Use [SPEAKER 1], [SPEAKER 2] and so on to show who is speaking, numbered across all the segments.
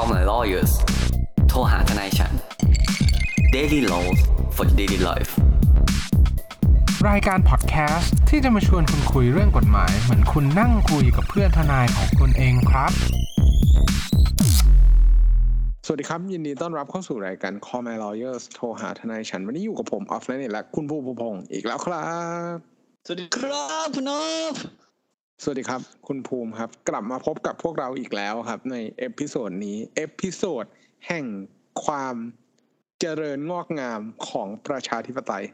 [SPEAKER 1] Call my lawyers โทรหาทนายฉัน Daily Laws for daily life
[SPEAKER 2] รายการพอดแคสต์ที่จะมาชวนคุณคุยเรื่องกฎหมาย เหมือนคุณนั่งคุยกับเพื่อนทนายของคุณเองครับ สวัสดีครับ ยินดีต้อนรับเข้าสู่รายการ Call My Lawyers โทรหาทนายฉัน วันนี้อยู่กับผมออฟไลน์และคุณภูมิพงศ์อีกแล้วครับ
[SPEAKER 3] สวัสดีครับคุณนพ
[SPEAKER 2] สวัสดีครับ คุณภูมิครับ กลับมาพบกับพวกเราอีกแล้วครับ ใน episode นี้ episode แห่งความเจริญงอกงามของประชาธิปไตย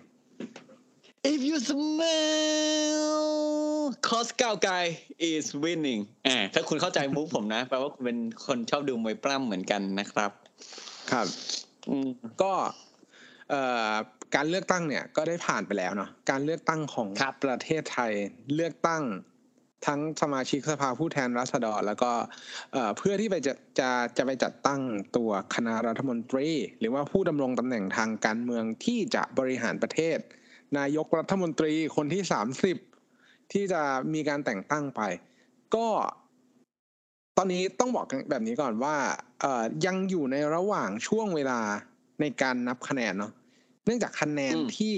[SPEAKER 3] if you smell cos ก้าวไกล is winning อ่าถ้าคุณเข้าใจมุกผมนะแปลว่าคุณเป็นคนชอบดูมวยปล้ำเหมือนกันนะครับ
[SPEAKER 2] ครับ
[SPEAKER 3] อืม
[SPEAKER 2] ก็เอ่อการเลือกตั้งเนี่ยก็ได้ผ่านไปแล้วเนาะการเลือกตั้งของ
[SPEAKER 3] ครับ
[SPEAKER 2] ประเทศไทยเลือกตั้ง ทั้งสมาชิกสภาผู้แทนราษฎร แล้วก็เอ่อเพื่อที่ไปจะจะจะไปจัดตั้งตัวคณะรัฐมนตรี หรือว่าผู้ดำรงตำแหน่งทางการเมืองที่จะบริหารประเทศ นายกรัฐมนตรีคนที่สามสิบที่จะมีการแต่งตั้งไป ก็ ตอนนี้ต้องบอกแบบนี้ก่อนว่าเอ่อยังอยู่ในระหว่างช่วงเวลาในการนับคะแนนเนาะเนื่องจากคะแนน
[SPEAKER 3] อืม
[SPEAKER 2] ที่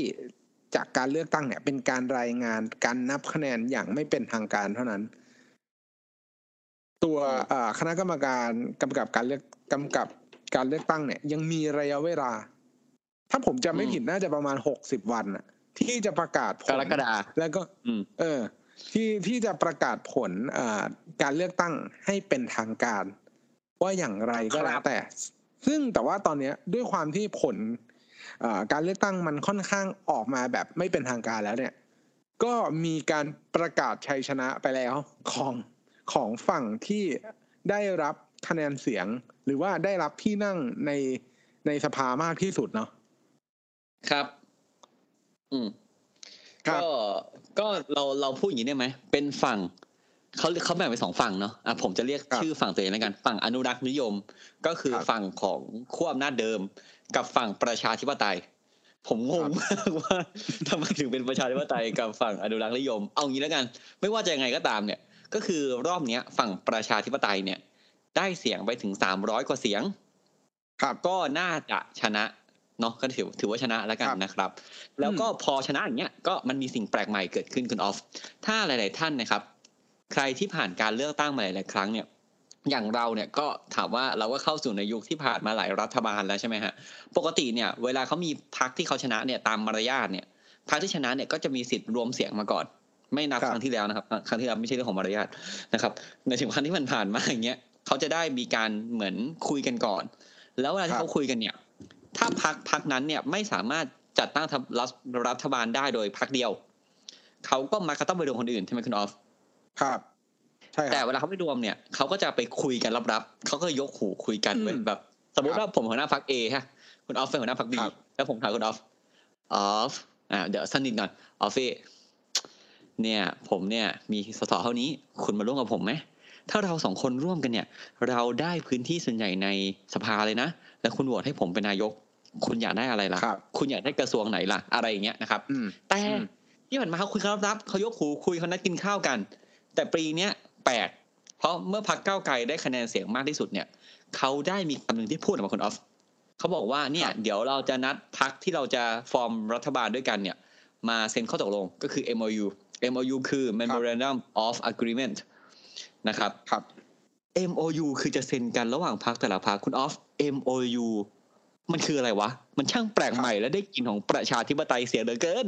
[SPEAKER 2] จากการเลือกตั้งเนี่ย เป็นการรายงานการนับคะแนนอย่างไม่เป็นทางการเท่านั้น ตัวเอ่อคณะกรรมการกำกับการเลือกกำกับการเลือกตั้งเนี่ย ยังมีระยะเวลา ถ้าผมจะไม่
[SPEAKER 3] อืม
[SPEAKER 2] ผิดน่าจะประมาณหกสิบวันอะที่จะประกาศผ
[SPEAKER 3] ก
[SPEAKER 2] ล
[SPEAKER 3] รกฎา
[SPEAKER 2] แล้วก็
[SPEAKER 3] อืม
[SPEAKER 2] เออ ที่ที่จะประกาศผลเอ่อการเลือกตั้งให้เป็นทางการ ว่าอย่างไรก็แล้ว
[SPEAKER 3] ครับ
[SPEAKER 2] แต่ ซึ่งแต่ว่าตอนเนี้ยด้วยความที่ผลเอ่อ การเลือกตั้งมันค่อนข้างออกมาแบบไม่เป็นทางการแล้วเนี่ย ก็มีการประกาศชัยชนะไปแล้วของของฝั่งที่ได้รับคะแนนเสียง หรือว่าได้รับที่นั่งในในสภามากที่สุดเนาะ
[SPEAKER 3] ครับ อืม
[SPEAKER 2] ครับ
[SPEAKER 3] ก็ก็เราเราพูดอย่างนี้ได้ไหมเป็นฝั่งเขาเขาแบ่งเป็นสองฝั่งเนาะอะผมจะเรียก
[SPEAKER 2] ครับ
[SPEAKER 3] ชื่อฝั่งตัวเองแล้วกันฝั่งอนุรักษ์นิยม ก็คือ
[SPEAKER 2] ครับ
[SPEAKER 3] ฝั่งของขั้วอำนาจเดิมกับฝั่งประชาธิปไตย ผมงง
[SPEAKER 2] ครับ
[SPEAKER 3] มากว่าทำไมถึงเป็นประชาธิปไตยกับฝั่งอนุรักษ์นิยม เอางี้แล้วกัน ไม่ว่าจะยังไงก็ตามเนี่ย ก็คือรอบเนี้ยฝั่งประชาธิปไตยเนี่ย ได้เสียงไปถึงสามร้อยกว่าเสียง
[SPEAKER 2] ครับ
[SPEAKER 3] ก็น่าจะชนะเนาะก็ถือถือว่าชนะแล้วกัน
[SPEAKER 2] ครับ
[SPEAKER 3] นะครับ แล้วก็พอชนะอย่างเงี้ยก็มันมีสิ่งแปลกใหม่เกิดขึ้นคุณออฟ ถ้าหลาย ๆ ท่านนะครับ ใครที่ผ่านการเลือกตั้งมาหลาย ๆ ครั้งเนี่ย อย่างเราเนี่ยก็ถามว่าเราก็เข้าสู่ในยุคที่ผ่านมาหลายรัฐบาลแล้วใช่ไหมฮะปกติเนี่ย เวลาเขามีพรรคที่เขาชนะเนี่ยตามมารยาทเนี่ยพรรคที่ชนะเนี่ยก็จะมีสิทธิ์รวมเสียงมาก่อน ไม่นับ
[SPEAKER 2] ครับ
[SPEAKER 3] ครั้งที่แล้วนะครับครั้งที่แล้วไม่ใช่เรื่องของมารยาทนะครับ ในถึงครั้งที่มันผ่านมาอย่างเงี้ยเขาจะได้มีการเหมือนคุยกันก่อน แล้วเวลา
[SPEAKER 2] ค
[SPEAKER 3] ที่
[SPEAKER 2] รับ
[SPEAKER 3] เขาคุยกันเนี่ย ถ้าพักพักนั้นเนี่ยไม่สามารถจัดตั้งรัฐรัฐบาลได้โดยพรรคเดียวเขาก็มักจะต้องไปรวมคนอื่นใช่ไหมคุณออฟ
[SPEAKER 2] ครับใช่ครับ แต่
[SPEAKER 3] เวลาเขาไม่รวมเนี่ยเขาก็จะไปคุยกันลับๆเขาก็ยกหูคุยกันเว้ย
[SPEAKER 2] อืม
[SPEAKER 3] แบบ สมมติ
[SPEAKER 2] ครับ
[SPEAKER 3] ว่าผมหัวหน้าพรรค A ฮะคุณออฟเป็นหัวหน้าพรร
[SPEAKER 2] ค B ครับ
[SPEAKER 3] แล้วผมถามคุณออฟออฟอ่าเดี๋ยวสนิทก่อนออฟฟี่เนี่ย ผมเนี่ยมีสสเท่านี้ คุณมาร่วมกับผมไหมถ้าเราสองคนร่วมกันเนี่ย เราได้พื้นที่ส่วนใหญ่ในสภาเลยนะ แล้วคุณโหวตให้ผมเป็นนายก คุณอยากได้อะไรล่ะ
[SPEAKER 2] ครับ
[SPEAKER 3] คุณอยากได้กระทรวงไหนล่ะอะไรอย่างเงี้ยนะครับ
[SPEAKER 2] อืม
[SPEAKER 3] แต่
[SPEAKER 2] อืม
[SPEAKER 3] ที่ผ่านมาเขาคุยกันรับๆเขายกหูคุยเขานัดกินข้าวกัน แต่ปีเนี้ย แปลกเพราะเมื่อพักก้าวไกลได้คะแนนเสียงมากที่สุดเนี่ยเขาได้มีคำหนึ่งที่พูดออกมาคุณออฟเขาบอกว่าเนี่ย
[SPEAKER 2] ครับ
[SPEAKER 3] เดี๋ยวเราจะนัดพักที่เราจะฟอร์มรัฐบาลด้วยกันเนี่ยมาเซ็นข้อตกลงก็คือ MOU MOU คือ Memorandum of Agreement นะครับ
[SPEAKER 2] ครับ
[SPEAKER 3] MOU คือจะเซ็นกันระหว่างพักแต่ละพักคุณออฟ MOU มันคืออะไรวะ มันช่างแปลกใหม่และได้กลิ่นของประชาธิปไตยเสียเหลือเกิน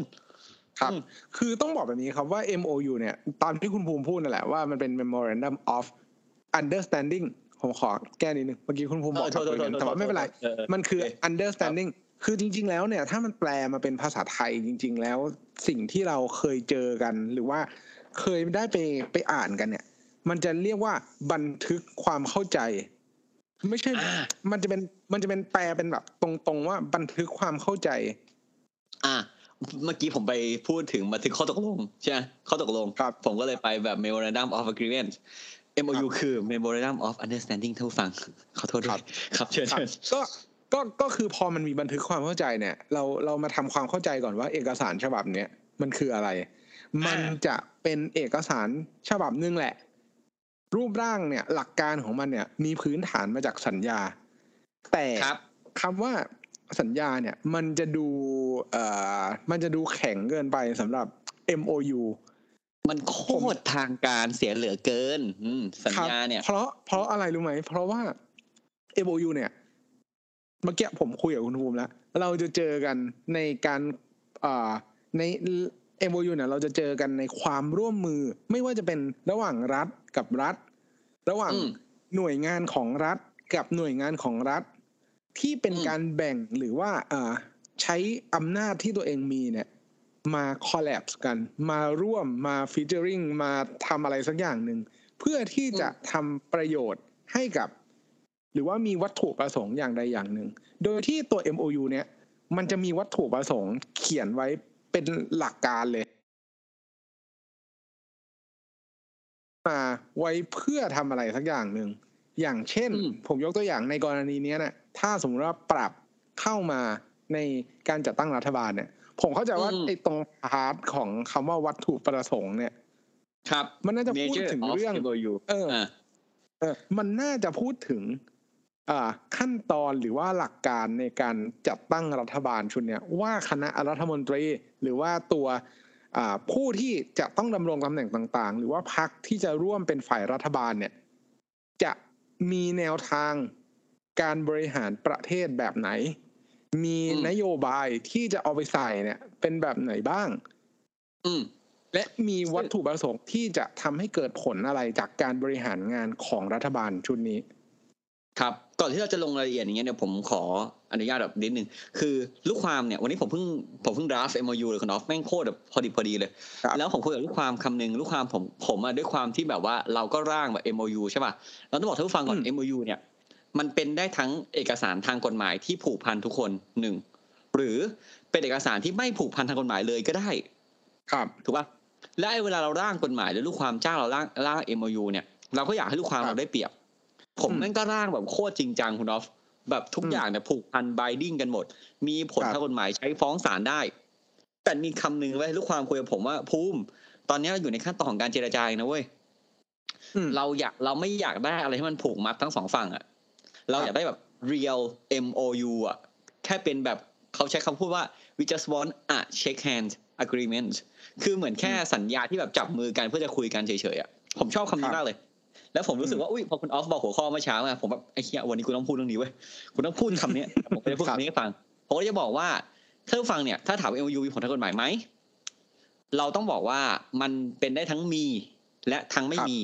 [SPEAKER 2] ครับ
[SPEAKER 3] อืม
[SPEAKER 2] คือต้องบอกแบบนี้ครับว่า MOU เนี่ย ตามที่คุณภูมิพูดนั่นแหละว่ามันเป็น Memorandum of Understanding ผมขอแก้นิดนึง เมื่อกี้คุณภูมิบอก
[SPEAKER 3] เออโทษโทษโทษ
[SPEAKER 2] แต่ว่าไม่เป็นไร
[SPEAKER 3] เออเออ
[SPEAKER 2] มันคือ
[SPEAKER 3] โอเค
[SPEAKER 2] understanding คือจริง ๆ แล้วเนี่ย ถ้ามันแปลมาเป็นภาษาไทยจริง ๆ แล้วสิ่งที่เราเคยเจอกัน หรือว่าเคยได้ไปไปอ่านกันเนี่ย มันจะเรียกว่าบันทึกความเข้าใจ ไม่ใช่
[SPEAKER 3] อ่า
[SPEAKER 2] มันจะเป็นมันจะเป็นแปลเป็นแบบ ตรงๆว่าบันทึกความเข้าใจ
[SPEAKER 3] อะ เมื่อกี้ผมไปพูดถึงบันทึกข้อตกลงใช่ไหมข้อตกลง
[SPEAKER 2] ครับ
[SPEAKER 3] ผมก็เลยไปแบบ Memorandum of Agreement MOU คือ Memorandum of Understanding ท่านผู้ฟังขอโทษด้วยครับเชิญ
[SPEAKER 2] ครับ
[SPEAKER 3] เชิญ
[SPEAKER 2] ก็ก็ก็คือพอมันมีบันทึกความเข้าใจเนี่ย เราเรามาทำความเข้าใจก่อนว่าเอกสารฉบับเนี้ยมันคืออะไร มันจะเป็นเอกสารฉบับหนึ่งแหละ รูปร่างเนี่ย หลักการของมันเนี่ย มีพื้นฐานมาจากสัญญา แต่
[SPEAKER 3] ครับ
[SPEAKER 2] คำว่า สัญญาเนี่ยมันจะดูเอ่อมันจะดูแข็งเกินไปสำหรับ MOU
[SPEAKER 3] มันโคตรทางการเสียเหลือเกินอืมสัญญาเนี่ย
[SPEAKER 2] ครับเพราะเพราะอะไรรู้ไหม เพราะว่า MOU เนี่ยเมื่อกี้ผมคุยกับคุณภูมิแล้ว เราจะเจอกันในการอ่าใน MOU เนี่ยเราจะเจอกันในความร่วมมือ ไม่ว่าจะเป็นระหว่างรัฐกับรัฐ ระหว่าง
[SPEAKER 3] อืม
[SPEAKER 2] หน่วยงานของรัฐกับหน่วยงานของรัฐ ที่เป็น
[SPEAKER 3] อืม
[SPEAKER 2] การแบ่งหรือว่าอ่าใช้อำนาจที่ตัวเองมีเนี่ยมาคอล l ล p กัน มาร่วมมาฟีเจอริงมาทำอะไรสักอย่างหนึ่ง เพื่อที่จะทำประโยชน์ให้กับ หรือว่ามีวัตถุประสงค์อย่างใดอย่างหนึ่ง โดยที่ตัว MOU เนี่ยมันจะมีวัตถุประสงค์เขียนไว้เป็นหลักการเลย มาไว้เพื่อทำอะไรสักอย่างหนึ่ง อย่างเช่น
[SPEAKER 3] อืม
[SPEAKER 2] ผมยกตัวอย่างในกรณีเนี้ยนะ ถ้าสมมติว่าปรับเข้ามาในการจัดตั้งรัฐบาลเนี่ย ผมเข้าใจว่า
[SPEAKER 3] อืม
[SPEAKER 2] ไอ้ตรงpart ของคำว่าวัตถุประสงค์เนี่ย
[SPEAKER 3] ครับ
[SPEAKER 2] มันน่าจะพูด
[SPEAKER 3] Nature
[SPEAKER 2] ถึง
[SPEAKER 3] of
[SPEAKER 2] เรื่อง
[SPEAKER 3] MOU
[SPEAKER 2] เออ
[SPEAKER 3] อ่า
[SPEAKER 2] เออ มันน่าจะพูดถึง อ่า ขั้นตอนหรือว่าหลักการในการจัดตั้งรัฐบาลชุดเนี้ยว่าคณะรัฐมนตรีหรือว่าตัวอ่าผู้ที่จะต้องดำรงตำแหน่งต่าง ๆ หรือว่าพรรคที่จะร่วมเป็นฝ่ายรัฐบาลเนี่ย จะมีแนวทาง การบริหารประเทศแบบไหน มี
[SPEAKER 3] อืม
[SPEAKER 2] นโยบายที่จะเอาไปใส่เนี่ย เป็นแบบไหนบ้าง
[SPEAKER 3] อืม
[SPEAKER 2] และมีวัตถุประสงค์ที่จะทำให้เกิดผลอะไรจากการบริหารงานของรัฐบาลชุดนี้
[SPEAKER 3] ครับ ก่อนที่เราจะลงรายละเอียดอย่างเงี้ยเนี่ยผมขออนุญาตแบบนิดนึงคือลูกความเนี่ยวันนี้ผมเพิ่งผมเพิ่ง draft MOU เลยคุณออฟแม่งโคตรแบบพอดีพอดีเลย
[SPEAKER 2] ครับ
[SPEAKER 3] แล้วผมคุยกับลูกความคำหนึ่งลูกความผมผมอะด้วยความที่แบบว่าเราก็ร่างแบบ MOU ใช่ป่ะเราต้องบอกท่านผู้ฟังก่อน MOU เนี่ย มันเป็นได้ทั้งเอกสารทางกฎหมายที่ผูกพันทุกคนหนึ่งหรือเป็นเอกสารที่ไม่ผูกพันทางกฎหมายเลยก็ได้
[SPEAKER 2] ครับ
[SPEAKER 3] ถูกป่ะและไอ้เวลาเราร่างกฎหมายหรือลูกความจ้างเราร่างร่าง MOU เนี่ยเราก็อยากให้ลูกความ
[SPEAKER 2] ครับ
[SPEAKER 3] เราได้เปรียบ ผม
[SPEAKER 2] อืม
[SPEAKER 3] แม่งก็ร่างแบบโคตรจริงจังคุณออฟแบบทุก
[SPEAKER 2] อืม
[SPEAKER 3] อย่างเนี่ยผูกพันบ i ดิ้งกันหมด มีผล
[SPEAKER 2] ครับ
[SPEAKER 3] ทางกฎหมายใช้ฟ้องศาลได้ แต่มีคำหนึ่งไว้ลูกความคุยกับผมว่าภูมิตอนนี้เราอยู่ในขั้นตอนของการเจรจาเองนะเว้ย
[SPEAKER 2] อืม
[SPEAKER 3] เราอยากเราไม่อยากได้อะไรที่มันผูกมัดทั้งสองฝั่งอะ เราอยากได้แบบ real MOU อะแค่เป็นแบบเขาใช้คำพูดว่า we just want a shake hand agreement คือเหมือนแค่สัญญาที่แบบจับมือกันเพื่อจะคุยกันเฉยๆอะผมชอบคำนี้
[SPEAKER 2] ครับ
[SPEAKER 3] มากเลย แล้วผมรู้สึกว่าอุ้ยพอคุณออฟบอกหัวข้อเมื่อเช้าอะผมแบบไอ้เหี้ยวันนี้กูต้องพูดเรื่องนี้เว้ยคุณต้องพูดคำนี้ผมก็จะพูดคำนี้ให้ฟังผมก็จะบอกว่าถ้าผู้ฟังเนี่ยถ้าถาม MOU มีผลทางกฎหมายไหมเราต้องบอกว่ามันเป็นได้ทั้งมีและทั้งไม่
[SPEAKER 2] ครับ
[SPEAKER 3] มี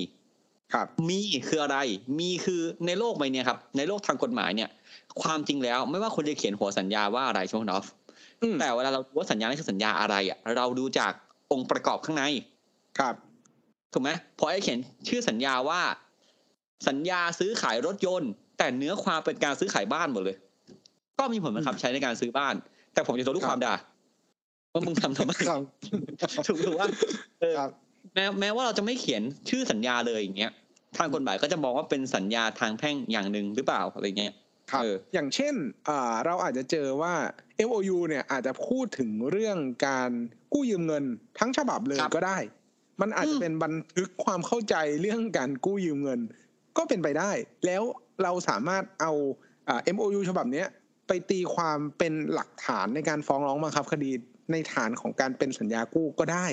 [SPEAKER 2] ครับ
[SPEAKER 3] มีคืออะไร มีคือในโลกใบเนี้ยครับ ในโลกทางกฎหมายเนี่ย ความจริงแล้วไม่ว่าคุณจะเขียนหัวสัญญาว่าอะไรช่วงนอฟ
[SPEAKER 2] อืม
[SPEAKER 3] แต่เวลาเราดูว่าสัญญานี่คือสัญญาอะไรอะ เราดูจากองค์ประกอบข้างใน
[SPEAKER 2] ครับ
[SPEAKER 3] ถูกไหมพอไอ้เขียนชื่อสัญญาว่า สัญญาซื้อขายรถยนต์ แต่เนื้อความเป็นการซื้อขายบ้านหมดเลย ก็มีผลบังคับใช้ในการซื้อบ้าน แต่ผมจะโดนลูกความด่าว่ามึงทำทำไม
[SPEAKER 2] ครับ
[SPEAKER 3] ถูกถูกว่าเออ
[SPEAKER 2] ครับ
[SPEAKER 3] แม้แม้ว่าเราจะไม่เขียนชื่อสัญญาเลยอย่างเงี้ย ทางกฎหมายก็จะมองว่าเป็นสัญญาทางแพ่งอย่างหนึ่งหรือเปล่าอะไรเงี้ย
[SPEAKER 2] ครับ
[SPEAKER 3] เออ
[SPEAKER 2] อย่างเช่นอ่าเราอาจจะเจอว่า MOU เนี่ยอาจจะพูดถึงเรื่องการกู้ยืมเงินทั้งฉบับเลย
[SPEAKER 3] ครับ
[SPEAKER 2] ก็ได้ มันอาจจะ
[SPEAKER 3] อืม
[SPEAKER 2] เป็นบันทึกความเข้าใจเรื่องการกู้ยืมเงิน ก็เป็นไปได้ แล้วเราสามารถเอาอ่า MOU ฉบับเนี้ยไปตีความเป็นหลักฐานในการฟ้องร้องบังคับคดีในฐานของการเป็นสัญญากู้ก็ได้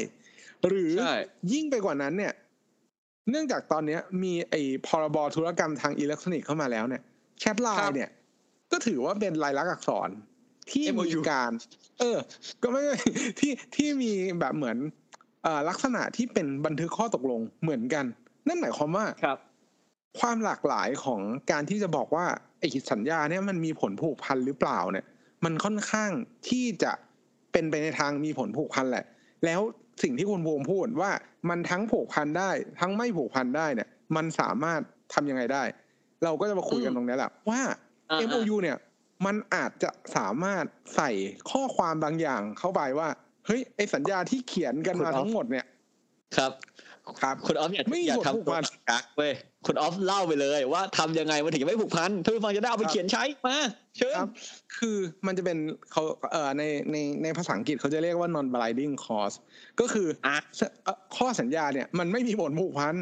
[SPEAKER 2] หรือ
[SPEAKER 3] ใช่
[SPEAKER 2] ยิ่งไปกว่านั้นเนี่ย เนื่องจากตอนเนี้ยมีไอ้พรบธุรกรรมทางอิเล็กทรอนิกส์เข้ามาแล้วเนี่ยแชทไล
[SPEAKER 3] ครั
[SPEAKER 2] น์
[SPEAKER 3] บ
[SPEAKER 2] เนี่ย ก็ถือว่าเป็นลายลักษณ์อักษรที่
[SPEAKER 3] MOU
[SPEAKER 2] มีการ เออ ก็ไม่ไม่ที่ที่มีแบบเหมือนเอ่อลักษณะที่เป็นบันทึกข้อตกลงเหมือนกัน นั่นหมายความว่า
[SPEAKER 3] ครับ
[SPEAKER 2] ความหลากหลายของการที่จะบอกว่าไอ้สัญญาเนี่ยมันมีผลผูกพันหรือเปล่าเนี่ย มันค่อนข้างที่จะเป็นไปในทางมีผลผูกพันแหละ แล้ว สิ่งที่คุณภูมิพูดว่ามันทั้งผูกพันได้ ทั้งไม่ผูกพันได้เนี่ย มันสามารถทำยังไงได้ เราก็จะมาคุยกัน
[SPEAKER 3] อืม
[SPEAKER 2] ตรงนี้แหละว่า
[SPEAKER 3] อ่า
[SPEAKER 2] MOU เนี่ย มันอาจจะสามารถใส่ข้อความบางอย่างเข้าไปว่า เฮ้ยไอสัญญาที่เขียนกันมาทั้งหมดเนี่ย
[SPEAKER 3] ครับ
[SPEAKER 2] ครับ
[SPEAKER 3] คุณออฟอย่า
[SPEAKER 2] ไม่มี
[SPEAKER 3] อย่า
[SPEAKER 2] ผลผูก
[SPEAKER 3] ทำตัว
[SPEAKER 2] พัน
[SPEAKER 3] กักเว้ย คุณออฟเล่าไปเลยว่าทำยังไงมันถึงจะไม่ผูกพันท่านผู้ฟังจะได้เอาไป
[SPEAKER 2] ครับ
[SPEAKER 3] เขียนใช้มาเชิญ
[SPEAKER 2] ครับคือมันจะเป็นเขาเอ่อในในในภาษาอังกฤษเขาจะเรียกว่า non binding clause ก็คือ
[SPEAKER 3] อะ
[SPEAKER 2] เอ่อข้อสัญญาเนี่ยมันไม่มีผลผูกพัน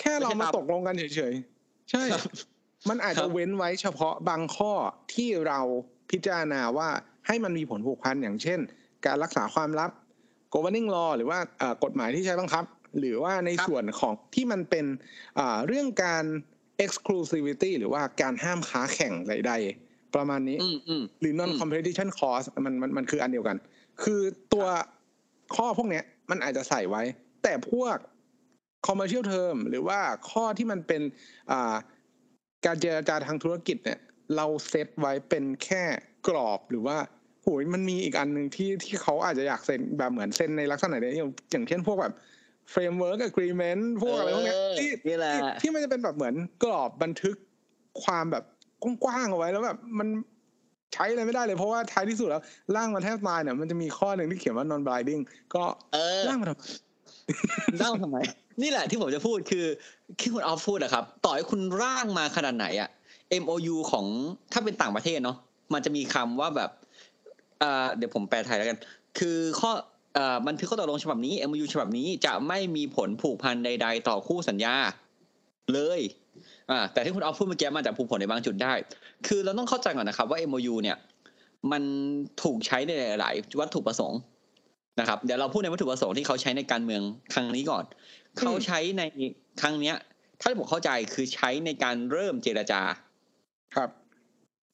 [SPEAKER 2] แค่เรา
[SPEAKER 3] ไม่ใช่
[SPEAKER 2] มา
[SPEAKER 3] ตาม
[SPEAKER 2] ตกลงกันเฉยๆ ใช่
[SPEAKER 3] ครับ
[SPEAKER 2] มันอาจ
[SPEAKER 3] ครั
[SPEAKER 2] จะ
[SPEAKER 3] บ
[SPEAKER 2] เว้นไว้เฉพาะบางข้อที่เราพิจารณาว่าให้มันมีผลผูกพันอย่างเช่น การรักษาความลับ governing law หรือว่าเอ่อกฎหมายที่ใช้บังคับ หรือว่าในส่วนของที่มันเป็นอ่าเรื่องการ exclusivity หรือว่าการห้ามค้าแข่งใดๆประมาณนี้
[SPEAKER 3] อืมอืม
[SPEAKER 2] หรือ non competition clause มันมันมันคืออันเดียวกัน คือตัวข้อพวกเนี้ยมันอาจจะใส่ไว้ แต่พวก commercial term หรือว่าข้อที่มันเป็นอ่าการเจรจาทางธุรกิจเนี่ย เราเซตไว้เป็นแค่กรอบหรือว่าโหยมันมีอีกอันหนึ่งที่ที่เขาอาจจะอยากเซ็นแบบเหมือนเซ็นในลักษณะเนี้ยอย่างอย่างเช่นพวกแบบ framework agreement พวกอะไรพวกเนี้ย
[SPEAKER 3] เออ
[SPEAKER 2] ที่
[SPEAKER 3] นี่แหละ
[SPEAKER 2] ที่ที่มันจะเป็นแบบเหมือนกรอบบันทึกความแบบกว้างๆเอาไว้แล้วแบบมันใช้อะไรไม่ได้เลยเพราะว่าท้ายที่สุดแล้วร่างมันแทบตายเนี่ยมันจะมีข้อหนึ่งที่เขียนว่า non binding ก็
[SPEAKER 3] เออ
[SPEAKER 2] ร่างมันทำไม
[SPEAKER 3] เล่าทำไม นี่แหละที่ผมจะพูดคือที่คุณออฟพูดอะครับ ต่อให้คุณร่างมาขนาดไหนอะ MOU ของถ้าเป็นต่างประเทศเนาะมันจะมีคำว่าแบบเอ่อเดี๋ยวผมแปลไทยแล้วกัน คือข้อเอ่อ บันทึกข้อตกลงฉบับนี้ MOU ฉบับนี้จะไม่มีผลผูกพันใด ๆ ต่อคู่สัญญา เลยอ่าแต่ที่คุณออฟพูดเมื่อกี้มันจะผูกผลในบางจุดได้ คือเราต้องเข้าใจก่อนนะครับว่า MOU เนี่ย มันถูกใช้ในหลาย ๆ วัตถุประสงค์นะครับ เดี๋ยวเราพูดในวัตถุประสงค์ที่เขาใช้ในการเมืองครั้งนี้ก่อน เขาใช้ในครั้งเนี้ย ถ้าที่ผมเข้าใจคือใช้ในการเริ่มเจรจา
[SPEAKER 2] ครับ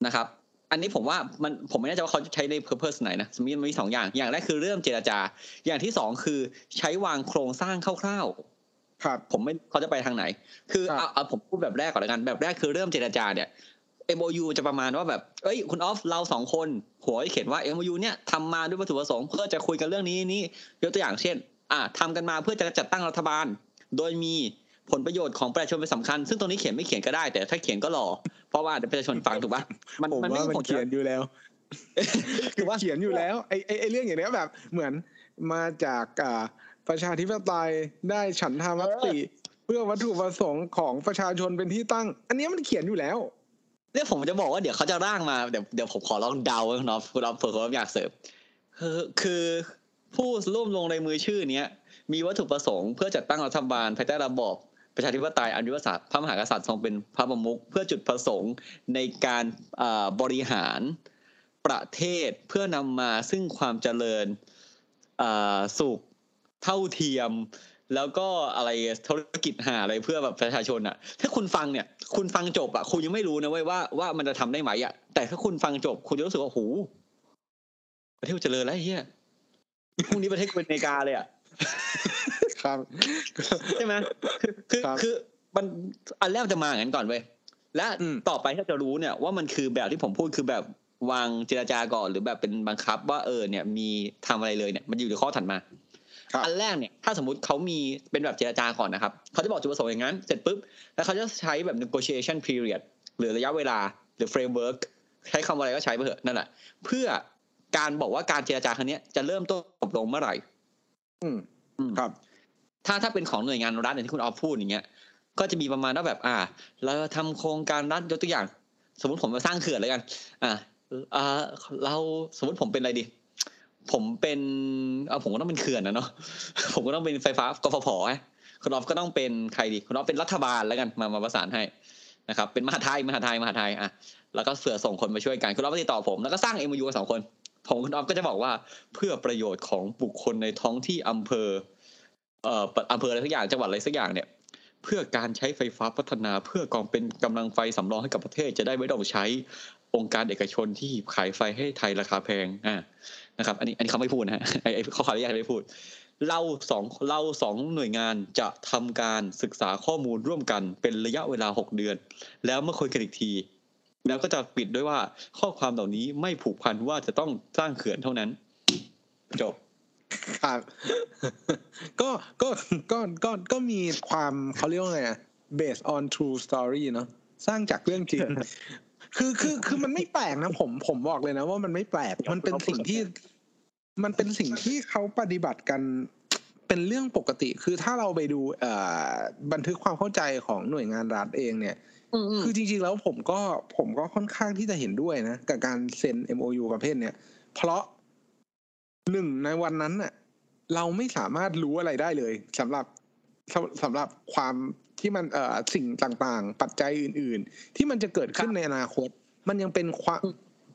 [SPEAKER 3] นะครับ อันนี้ผมว่ามันผมไม่แน่ใจว่าเขาใช้ใน purpose ไหนนะมีมันมีสองอย่าง อย่างแรกคือเริ่มเจรจา อย่างที่สองคือใช้วางโครงสร้างคร่าวๆ
[SPEAKER 2] ครับ
[SPEAKER 3] ผมไม่เขาจะไปทางไหน คือ
[SPEAKER 2] ครับ
[SPEAKER 3] เอาเอาผมพูดแบบแรกก่อนแล้วกัน แบบแรกคือเริ่มเจรจาเนี่ย MOU จะประมาณว่าแบบ เอ้ย คุณออฟ เราสองคน หัวเขียนว่า MOU เนี่ยทำมาด้วยวัตถุประสงค์เพื่อจะคุยกันเรื่องนี้นี้ยกตัวอย่างเช่น อ่าทำกันมาเพื่อจะจัดตั้งรัฐบาล โดยมีผลประโยชน์ของประชาชนเป็นสำคัญ ซึ่งตรงนี้เขียนไม่เขียนก็ได้ แต่ถ้าเขียนก็รอ เพราะว่าเดี๋ยวประชาชนฟังถูกปะมัน
[SPEAKER 2] ผม
[SPEAKER 3] มัน
[SPEAKER 2] ว่า
[SPEAKER 3] ไม่
[SPEAKER 2] มัน
[SPEAKER 3] ผล
[SPEAKER 2] เขียนอยู่แล้ว
[SPEAKER 3] คือว่า
[SPEAKER 2] เขียนอยู่แล้วไอ้ไอ้ไอ้เรื่องอย่างเนี้ยแบบเหมือนมาจากอ่าประชาธิปไตยได้ฉันทามติ เพื่อวัตถุประสงค์ของประชาชนเป็นที่ตั้ง อันเนี้ยมันเขียนอยู่แล้ว
[SPEAKER 3] เนี่ยผมจะบอกว่าเดี๋ยวเขาจะร่างมาเดี๋ยวเดี๋ยวผมขอลองเดาคุณน้องคุณน้องเผื่อคุณน้องอยากเสริมคือคือผู้ร่วมลงในมือชื่อเนี้ยมีวัตถุประสงค์เพื่อจัดตั้งรัฐบาลภายใต้ระบอบ ประชาธิปไตยอันยุทธศาสตร์พระมหากษัตริย์ทรงเป็นพระประมุขเพื่อจุดประสงค์ในการบริหารประเทศเพื่อนำมาซึ่งความเจริญสุขเท่าเทียม แล้วก็อะไรธุรกิจหาอะไรเพื่อแบบประชาชนอะ ถ้าคุณฟังเนี่ย คุณฟังจบอะคุณยังไม่รู้นะเว้ยว่าว่ามันจะทำได้ไหมอะแต่ถ้าคุณฟังจบ คุณจะรู้สึกว่าโหประเทศเจริญแล้วไอ้เฮียพรุ่งนี้ประเทศเป็นอเมริกาเลยอะ
[SPEAKER 2] ครับ
[SPEAKER 3] ใช่ไหมคือคือ
[SPEAKER 2] ครับ
[SPEAKER 3] คือมันอันแรกมันจะมาอย่างนั้นก่อนเว้ยและ
[SPEAKER 2] อืม
[SPEAKER 3] ต่อไปถ้าจะรู้เนี่ยว่ามันคือแบบที่ผมพูดคือแบบวางเจรจาก่อนหรือแบบเป็นบังคับ ว่าเออเนี่ยมีทำอะไรเลยเนี่ยมันอยู่ในข้อถัดมา
[SPEAKER 2] ครับ
[SPEAKER 3] อันแรกเนี่ยถ้าสมมติเขามีเป็นแบบเจรจาก่อนนะครับเขาจะบอกจุดประสงค์อย่างนั้น เสร็จปุ๊บแล้วเขาจะใช้แบบ negotiation period หรือระยะเวลาหรือ framework ใช้คำว่าอะไรก็ใช้ไปเถอะนั่นแหละเพื่อการบอกว่าการเจรจาครั้งเนี้ยจะเริ่มต้นจบลงเมื่อไหร่
[SPEAKER 2] อืม
[SPEAKER 3] อืม
[SPEAKER 2] ครับ
[SPEAKER 3] ถ้าถ้าเป็นของหน่วยงานรัฐอย่างที่คุณออฟพูดอย่างเงี้ย ก็จะมีประมาณว่าแบบ อ่าเราทำโครงการรัฐยกตัวอย่าง สมมติผมมาสร้างเขื่อนเลยกัน อ่าอ่าเราสมมติผมเป็นอะไรดี ผมเป็นเอาผมก็ต้องเป็นเขื่อนนะเนาะผมก็ต้องเป็นไฟฟ้ากฟผฮะคุณออฟก็ต้องเป็นใครดีคุณออฟเป็นรัฐบาลแล้วกันมามาประสานให้นะครับ เป็นมหาไทยมหาไทยมหาไทยอะแล้วก็เสือส่งคนมาช่วยกันคุณออฟก็ติดต่อผมแล้วก็สร้างเอ็มยูสองคนผมคุณออฟก็จะบอกว่าเพื่อประโยชน์ของบุคคลในท้องที่อำเภอ เอ่ออำเภออะไรสักอย่างจังหวัดอะไรสักอย่างเนี่ย เพื่อการใช้ไฟฟ้าพัฒนาเพื่อกองเป็นกำลังไฟสำรองให้กับประเทศจะได้ไม่ต้องใช้องค์การเอกชนที่ขายไฟให้ไทยราคาแพงอ่านะครับ อันนี้อันนี้เขาไม่พูดนะฮะไอ้ไอ้เขาขออนุญาตไม่พูดเราสองเราสองหน่วยงานจะทำการศึกษาข้อมูลร่วมกันเป็นระยะเวลาหกเดือน แล้วเมื่อคุยกันอีกที แล้วก็จะปิดด้วยว่าข้อความเหล่านี้ไม่ผูกพันว่าจะต้องสร้างเขื่อนเท่านั้น จบ
[SPEAKER 2] ครับก็ก็ก็ก็ก็มีความเขาเรียกว่าไงอะ based on true story เนาะสร้างจากเรื่องจริงคือคือคือมันไม่แปลกนะผมผมบอกเลยนะ ว่ามันไม่แปลกมันเป็นสิ่งที่ มันเป็นสิ่งที่เขาปฏิบัติกันเป็นเรื่องปกติ คือถ้าเราไปดูเอ่อบันทึกความเข้าใจของหน่วยงานรัฐเองเนี่ยคือจริงๆแล้วผมก็ผมก็ค่อนข้างที่จะเห็นด้วยนะ กับการเซ็น MOU ประเภทเนี้ยเพราะ หนึ่งในวันนั้นน่ะ เราไม่สามารถรู้อะไรได้เลยสำหรับสำสำหรับความที่มันเอ่อสิ่งต่างๆ ปัจจัยอื่น ๆ ที่มันจะเกิดขึ้นในอนาคต มันยังเป็นความ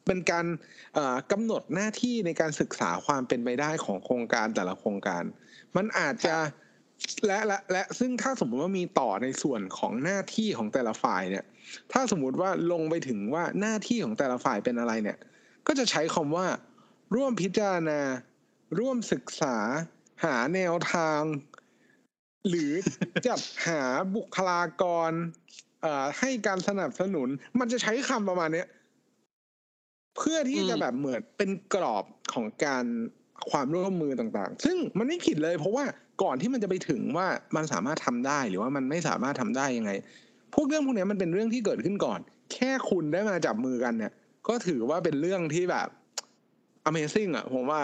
[SPEAKER 2] เป็นการเอ่อกำหนดหน้าที่ในการศึกษาความเป็นไปได้ของโครงการแต่ละโครงการ มันอาจจะและและและซึ่งถ้าสมมติว่ามีต่อในส่วนของหน้าที่ของแต่ละฝ่ายเนี่ย ถ้าสมมุติว่าลงไปถึงว่าหน้าที่ของแต่ละฝ่ายเป็นอะไรเนี่ย ก็จะใช้คำว่า ร่วมพิจารณา ร่วมศึกษา หาแนวทาง หรือจัดหาบุคลากรเอ่อให้การสนับสนุน มันจะใช้คำประมาณเนี้ยเพื่อที่จะแบบเหมือนเป็นกรอบของการความร่วมมือต่างๆ ซึ่งมันไม่ผิดเลย เพราะว่าก่อนที่มันจะไปถึงว่ามันสามารถทำได้หรือว่ามันไม่สามารถทำได้ยังไง พวกเรื่องพวกนี้มันเป็นเรื่องที่เกิดขึ้นก่อน แค่คุณได้มาจับมือกันเนี่ย ก็ถือว่าเป็นเรื่องที่แบบ Amazing อะผมว่า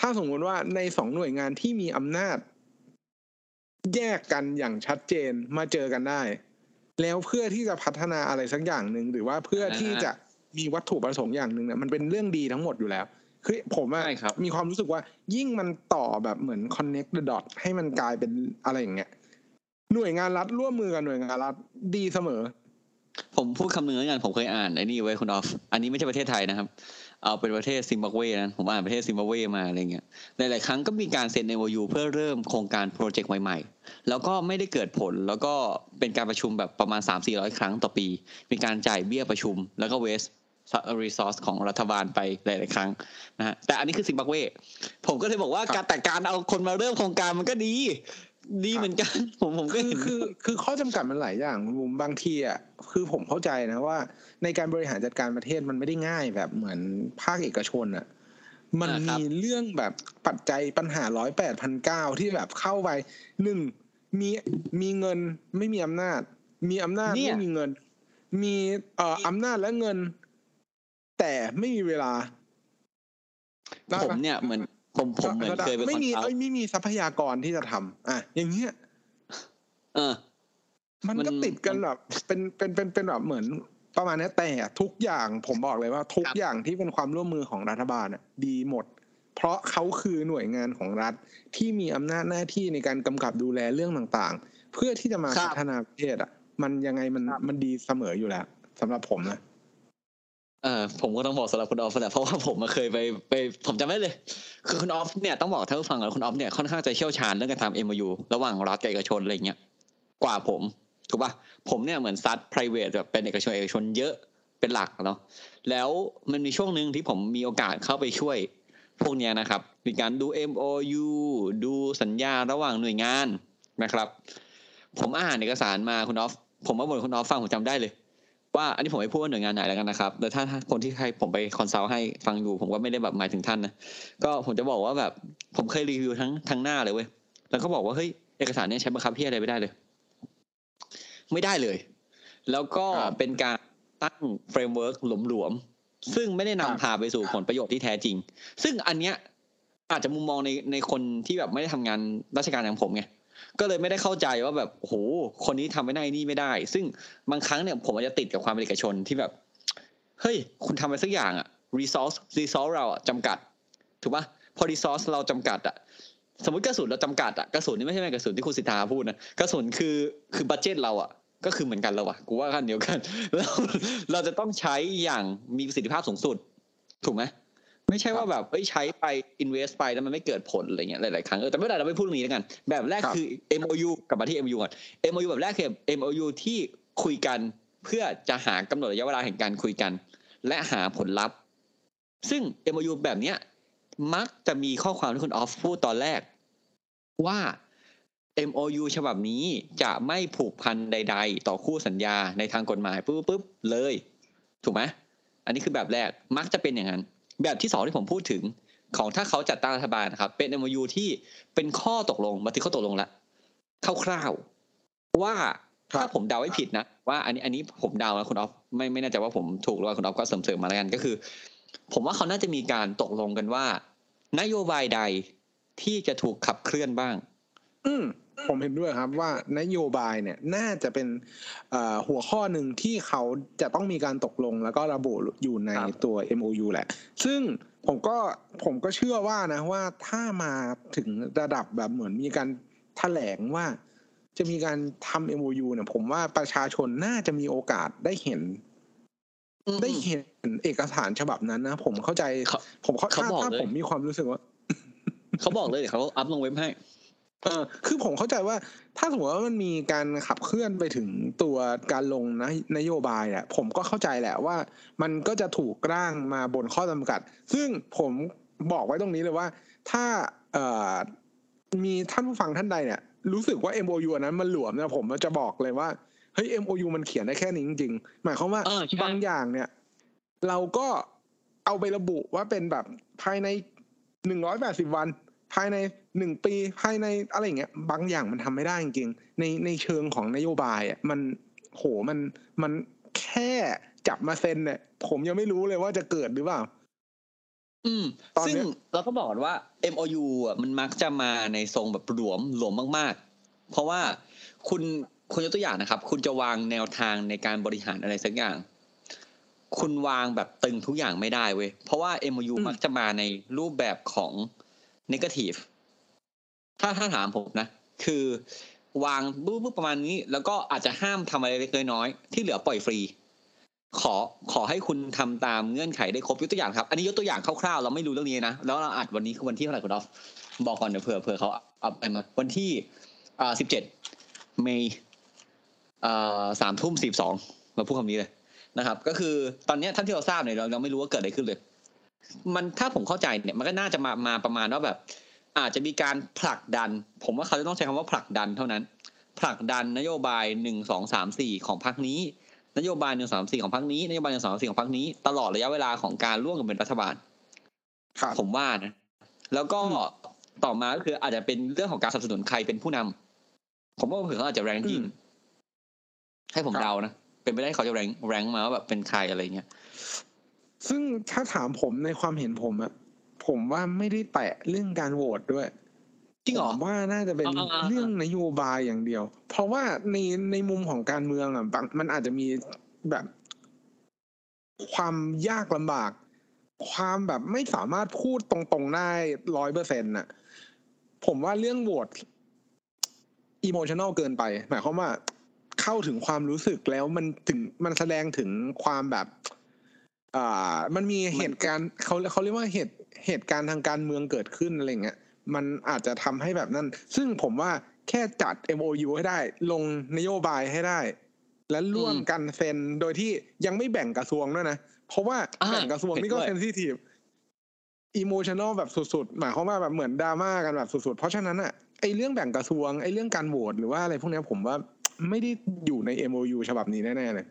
[SPEAKER 2] ถ้าสมมุติว่าในสองหน่วยงานที่มีอำนาจ แยกกันอย่างชัดเจนมาเจอกันได้ แล้วเพื่อที่จะพัฒนาอะไรสักอย่างหนึ่งหรือว่าเพื่อที่จะมีวัตถุประสงค์อย่างหนึ่งเนี่ยมันเป็นเรื่องดีทั้งหมดอยู่แล้วคือผมอะ
[SPEAKER 3] ใช่ครับ
[SPEAKER 2] มีความรู้สึกว่ายิ่งมันต่อแบบเหมือน connect the dot ให้มันกลายเป็นอะไรอย่างเงี้ยหน่วยงานรัฐร่วมมือกับหน่วยงานรัฐดีเสมอ
[SPEAKER 3] ผมพูดคำหนึ่งแล้วกันผมเคยอ่านไอ้นี่ไว้คุณออฟ อันนี้ไม่ใช่ประเทศไทยนะครับ เอาเป็นประเทศซิมบับเวนะผมอ่านประเทศซิมบับเวมาอะไรเงี้ยหลายๆครั้งก็มีการเซ็นเอ MOU เพื่อเริ่มโครงการโปรเจกต์ใหม่ๆ แล้วก็ไม่ได้เกิดผลแล้วก็เป็นการประชุมแบบประมาณ 3-400 ครั้งต่อปี มีการจ่ายเบี้ยประชุม แล้วก็เวสรีซอสของรัฐบาลไปหลาย ๆ ครั้งนะฮะแต่อันนี้คือซิมบับเว ผมก็เลยบอกว่าการแต่การเอาคนมาเริ่มโครงการมันก็ดี ดีเหมือนกัน ผมผมก็
[SPEAKER 2] คือ
[SPEAKER 3] เห็น
[SPEAKER 2] คือ คือข้อจำกัดมันหลายอย่างคุณบุมบางทีอะคือผมเข้าใจนะว่า ในการบริหารจัดการประเทศมันไม่ได้ง่ายแบบเหมือนภาคเอกชนอะมันมีเรื่องแบบปัจจัยปัญหาร้อยแปดพันเก้าที่แบบเข้าไปหนึ่งมีมีเงินไม่มีอำนาจ มีอำนาจไม่มีเงิน มีเอ่ออำนาจและเงิน แต่ไม่มีเวลาได้
[SPEAKER 3] ผม
[SPEAKER 2] ปะ
[SPEAKER 3] เนี่ยเหมือน ผมผมเหมือนเคยไป
[SPEAKER 2] ไม่
[SPEAKER 3] คอน
[SPEAKER 2] มี
[SPEAKER 3] ซัล
[SPEAKER 2] เอ้ย
[SPEAKER 3] ท์
[SPEAKER 2] ไม่มีทรัพยากรที่จะทำอะ อย่างเงี้ย
[SPEAKER 3] เออ
[SPEAKER 2] มันก็
[SPEAKER 3] มัน
[SPEAKER 2] ติดกันแบบเป็นเป็นเป็นเป็นแบบเหมือนประมาณนี้แต่ทุกอย่างผมบอกเลยว่า ทุก
[SPEAKER 3] ครับ
[SPEAKER 2] อย่างที่เป็นความร่วมมือของรัฐบาลอะ ดีหมด เพราะเขาคือหน่วยงานของรัฐที่มีอำนาจหน้าที่ในการกำกับดูแลเรื่องต่างๆ เพื่อที่จะมา
[SPEAKER 3] ครับ
[SPEAKER 2] พัฒนาประเทศอะ มันยังไงมันมันดีเสมออยู่แล้วสำหรับผมนะ
[SPEAKER 3] เออผมก็ต้องบอกสำหรับคุณออฟแหละเพราะว่าผมมาเคยไปไปผมจำได้เลย คือคุณออฟเนี่ยต้องบอกท่านผู้ฟังก่อนคุณออฟเนี่ยค่อนข้างจะเชี่ยวชาญเรื่องการทำ MOU ระหว่างรัฐกับเอกชนอะไรเงี้ยกว่าผมถูกป่ะผมเนี่ยเหมือนซัด private แบบเป็นเอกชนเอกชนเยอะเป็นหลักเนาะแล้วมันมีช่วงหนึ่งที่ผมมีโอกาสเข้าไปช่วยพวกเนี้ยนะครับมีการดู MOU ดูสัญญาระหว่างหน่วยงานนะครับ ผมอ่านเอกสารมาคุณออฟผมมาบ่นคุณออฟฟังผมจำได้เลย ว่าอันนี้ผมไม่พูดว่าหน่วยงานไหนแล้วกันนะครับแต่ถ้าถ้าคนที่ให้ผมไป consult ให้ฟังอยู่ ผมก็ไม่ได้แบบหมายถึงท่านนะก็ผมจะบอกว่าแบบผมเคยรีวิวทั้งทั้งหน้าเลยเว้ยแล้วก็บอกว่าเฮ้ยเอกสารเนี้ใช้บังคับที่อะไรไม่ได้เลย ไม่ได้เลย แล้วก็
[SPEAKER 2] ครับ
[SPEAKER 3] เป็นการตั้ง framework หลวมๆซึ่งไม่ได้นำ
[SPEAKER 2] ครับ
[SPEAKER 3] พาไปสู่ผลประโยชน์ที่แท้จริง ซึ่งอันเนี้ยอาจจะมุมมองในในคนที่แบบไม่ได้ทำงานราชการอย่างผมไง ก็เลยไม่ได้เข้าใจว่าแบบโอ้โหคนนี้ทำไม่ได้นี่ไม่ได้ ซึ่งบางครั้งเนี่ยผมอาจจะติดกับความเป็นเอกชนที่แบบ เฮ้ย คุณทำอะไรสักอย่างอะ resource resource เราอะจำกัด ถูกปะพอ resource เราจำกัดอะสมมติกระสุนเราจำกัดอะกระสุนนี่ไม่ใช่แม่กระสุนที่คุณสิทธาพูดนะกระสุนคือคือบัตเจตเราอะก็คือเหมือนกันแล้วอะกูว่ากันเดียวกันแล้วเราจะต้องใช้อย่างมีประสิทธิภาพสูงสุด ถูกไหม ไม่ใช่ว่าแบบเอ้ยใช้ไป invest ไปแล้วมันไม่เกิดผลอะไรเงี้ยหลายๆครั้งเออแต่ไม่เป็นไรเราไม่พูดเรื่องนี้แล้วกัน แบบแรก
[SPEAKER 2] ครับ
[SPEAKER 3] คือ MOU กลับมาที่ MOU ก่อน MOU แบบแรกคือ MOU ที่คุยกันเพื่อจะหากำหนดระยะเวลาแห่งการคุยกัน และหาผลลัพธ์ ซึ่ง MOU แบบเนี้ยมักจะมีข้อความที่คุณออฟพูดตอนแรก ว่า MOU ฉบับนี้จะไม่ผูกพันใด ๆ ต่อคู่สัญญาในทางกฎหมายปุ๊บปุ๊บเลย ถูกไหมอันนี้คือแบบแรกมักจะเป็นอย่างนั้น แบบที่สองที่ผมพูดถึงของถ้าเขาจัดตั้งรัฐบาลนะครับ เป็น MOU ที่เป็นข้อตกลงบันทึกข้อตกลงแล้วคร่าวๆว่า
[SPEAKER 2] ครับ
[SPEAKER 3] ถ้าผมเดาไม่ผิดนะว่า อันนี้อันนี้ผมเดานะคุณออฟไม่ไม่แน่ใจว่าผมถูกหรือว่าคุณออฟก็เสริมๆมาแล้วกันก็คือ ผมว่าเขาน่าจะมีการตกลงกันว่า นโยบายใดที่จะถูกขับเคลื่อนบ้าง
[SPEAKER 2] อืม ผมเห็นด้วยครับว่านโยบายเนี่ยน่าจะเป็นเอ่อหัวข้อหนึ่งที่เขาจะต้องมีการตกลงแล้วก็ระบุอยู่ใน
[SPEAKER 3] ครับ
[SPEAKER 2] ตัว MOU แหละ ซึ่งผมก็ผมก็เชื่อว่านะว่าถ้ามาถึงระดับแบบเหมือนมีการแถลงว่าจะมีการทำ MOU เนี่ย ผมว่าประชาชนน่าจะมีโอกาสได้เห็น
[SPEAKER 3] อืม
[SPEAKER 2] ได้เห็นเอกสารฉบับนั้นนะผมเข้าใจ
[SPEAKER 3] เขา
[SPEAKER 2] ผมเข้า
[SPEAKER 3] เขา
[SPEAKER 2] ถ้า
[SPEAKER 3] บอก
[SPEAKER 2] ถ้า
[SPEAKER 3] เลย
[SPEAKER 2] ผมมีความรู้สึกว่า
[SPEAKER 3] เขาบอกเลยเดี๋ยวเขาอัพลงเว็บให้
[SPEAKER 2] เออคือผมเข้าใจว่าถ้าสมมติว่ามันมีการขับเคลื่อนไปถึงตัวการลงนะนโยบายอะผมก็เข้าใจแหละว่า มันก็จะถูกร่างมาบนข้อจำกัด ซึ่งผมบอกไว้ตรงนี้เลยว่า ถ้าเอ่อมีท่านผู้ฟังท่านใดเนี่ย รู้สึกว่า MOU อันนั้นมันหลวมเนี่ยผมจะบอกเลยว่าเฮ้ย MOU มันเขียนได้แค่นี้จริงๆ หมายความว่า
[SPEAKER 3] เออใช่
[SPEAKER 2] บางอย่างเนี่ย เราก็เอาไประบุว่าเป็นแบบภายในหนึ่งร้อยแปดสิบวัน ภายในหนึ่งปีภายในอะไรอย่างเงี้ยบางอย่างมันทำไม่ได้จริงๆในในเชิงของนโยบายอะมันโหมันมันแค่จับมาเซ็นเนี่ย ผมยังไม่รู้เลยว่าจะเกิดหรือเปล่า
[SPEAKER 3] อืม
[SPEAKER 2] ตอน
[SPEAKER 3] ซึ่ง
[SPEAKER 2] เนี้ย
[SPEAKER 3] เราก็บอกก่อนว่า MOU อะมันมักจะมาในทรงแบบหลวมหลวมมาก ๆ เพราะว่าคุณคุณยกตัวอย่างนะครับ คุณจะวางแนวทางในการบริหารอะไรสักอย่าง คุณวางแบบตึงทุกอย่างไม่ได้เว้ยเพราะว่า MOU มักจะมาในรูปแบบของ negative ถ้าถ้าถามผมนะ คือ วางบปุ๊ประมาณนี้ แล้วก็อาจจะห้ามทำอะไรเล็กน้อยที่เหลือปล่อยฟรี ขอขอให้คุณทำตามเงื่อนไขได้ครบยกตัวอย่างครับ อันนี้ยกตัวอย่างคร่าวๆ เราไม่รู้เรื่องนี้นะ แล้วเราอัดวันนี้คือวันที่เท่าไหร่คุณดอฟบอกก่อนเดี๋ยวเผื่อเผื่อเขาอัพไปมาวันที่อ่าสิบเจ็ดเมย์อ่าสามทุ่มสิบสองมาพูดคำนี้เลยนะครับ ก็คือตอนนี้ท่านที่เราทราบเนี่ยเราเราไม่รู้ว่าเกิดอะไรขึ้นเลย มันถ้าผมเข้าใจเนี่ยมันก็น่าจะมามาประมาณว่าแบบ อาจจะมีการผลักดัน ผมว่าเขาจะต้องใช้คำว่าผลักดันเท่านั้น ผลักดันนโยบายหนึ่งสองสามสี่ของพรรคนี้ นโยบายหนึ่งสามสี่ของพรรคนี้นโยบายหนึ่งสามสี่ของพรรคนี้ตลอดระยะเวลาของการร่วมกันเป็นรัฐบาล
[SPEAKER 2] ครับ
[SPEAKER 3] ผมว่านะแล้วก็ต่อมาก็คืออาจจะเป็นเรื่องของการสนับสนุนใครเป็นผู้นำผมว่าเผื่อเขาอาจจะแรงกิ้ง
[SPEAKER 2] อืม
[SPEAKER 3] ให้ผม
[SPEAKER 2] ครับ
[SPEAKER 3] เดานะเป็นไปได้เขาจะแรงแรงมาว่าแบบเป็นใครอะไรเงี้ย
[SPEAKER 2] ซึ่งถ้าถามผมในความเห็นผมอะผมว่าไม่ได้แตะเรื่องการโหวตด้วย
[SPEAKER 3] จริงเหรอ
[SPEAKER 2] ผมว่าน่าจะเป็น
[SPEAKER 3] อ่าๆๆ
[SPEAKER 2] เรื่องนโยบายอย่างเดียว เพราะว่าในในมุมของการเมืองอะบางมันอาจจะมีแบบ ความยากลำบาก ความแบบไม่สามารถพูดตรงๆได้ร้อยเปอร์เซ็นต์น่ะ ผมว่าเรื่องโหวตอิโมชัน a ลเกินไป หมายความว่าเข้าถึงความรู้สึกแล้วมันถึงมันแสดงถึงความแบบ อ่า มันมีเหตุการณ์เขาเขาเรียกว่าเหตุเหตุการณ์ทางการเมืองเกิดขึ้นอะไรเงี้ยมันอาจจะทำให้แบบนั้น ซึ่งผมว่าแค่จัด MOU ให้ได้ ลงนโยบายให้ได้ และร่วมกันเซ็นโดยที่ยังไม่แบ่งกระทรวงด้วยนะ เพราะว่า
[SPEAKER 3] อ่า
[SPEAKER 2] แบ่งกระทรวงนี่ก็
[SPEAKER 3] เห็นด้วย
[SPEAKER 2] เซนซิทีฟอิโมชัน a ลแบบสุดๆ หมายความว่าแบบเหมือนดราม่ากันแบบสุดๆ เพราะฉะนั้นอะไอเรื่องแบ่งกระทรวงไอเรื่องการโหวตหรือว่าอะไรพวกเนี้ยผมว่าไม่ได้อยู่ใน MOU ฉบับนี้แน่ๆเลย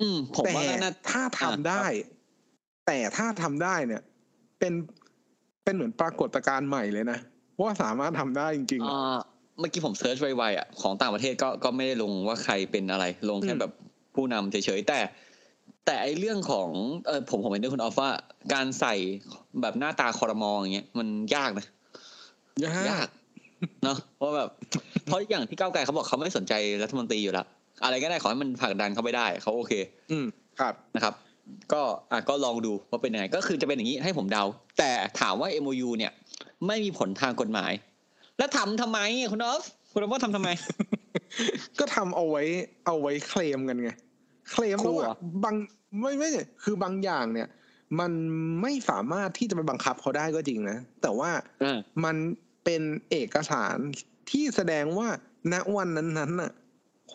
[SPEAKER 3] อืมผม
[SPEAKER 2] แต่
[SPEAKER 3] ว่าน่า
[SPEAKER 2] ถ้าทำ
[SPEAKER 3] อ่า
[SPEAKER 2] ได้ แต่ถ้าทำได้เนี่ย เป็นเป็นเหมือนปรากฏการณ์ใหม่เลยนะว่าสามารถทำได้จริงๆอะ
[SPEAKER 3] อ่าเมื่อกี้ผมเซิร์ชไวๆอะของต่างประเทศก็ก็ไม่ได้ลงว่าใครเป็นอะไร ลงแค่
[SPEAKER 2] อืม
[SPEAKER 3] แบบผู้นำเฉยๆแต่ แต่ไอเรื่องของเออผมผมเห็นด้วยคุณออฟว่า การใส่แบบหน้าตาคอรมออย่างเงี้ยมันยากนะยากเนาะเพราะแบบเพราะอย่างที่ก้าวไกลเขาบอกเขาไม่สนใจรัฐมนตรีอยู่แล้วอะไรก็ได้ขอให้มันผลักดันเขาไปได้เขาโอเค
[SPEAKER 2] อืมครับ
[SPEAKER 3] นะครับ ก็อะก็ลองดูว่าเป็นยังไงก็คือจะเป็นอย่างนี้ให้ผมเดา แต่ถามว่า MOU เนี่ย ไม่มีผลทางกฎหมาย แล้วทำทำไมอะคุณออฟคุณออฟว่าทำทำไม
[SPEAKER 2] ก็ทำเอาไว้เอาไว้เคลมกันไง เคลม
[SPEAKER 3] กลั
[SPEAKER 2] แล้ววาบางไม่ไม่คือบางอย่างเนี่ย มันไม่สามารถที่จะไปบังคับเขาได้ก็จริงนะ แต่ว่า
[SPEAKER 3] อ่า
[SPEAKER 2] มันเป็นเอกสารที่แสดงว่าณวันนั้นๆน่ะ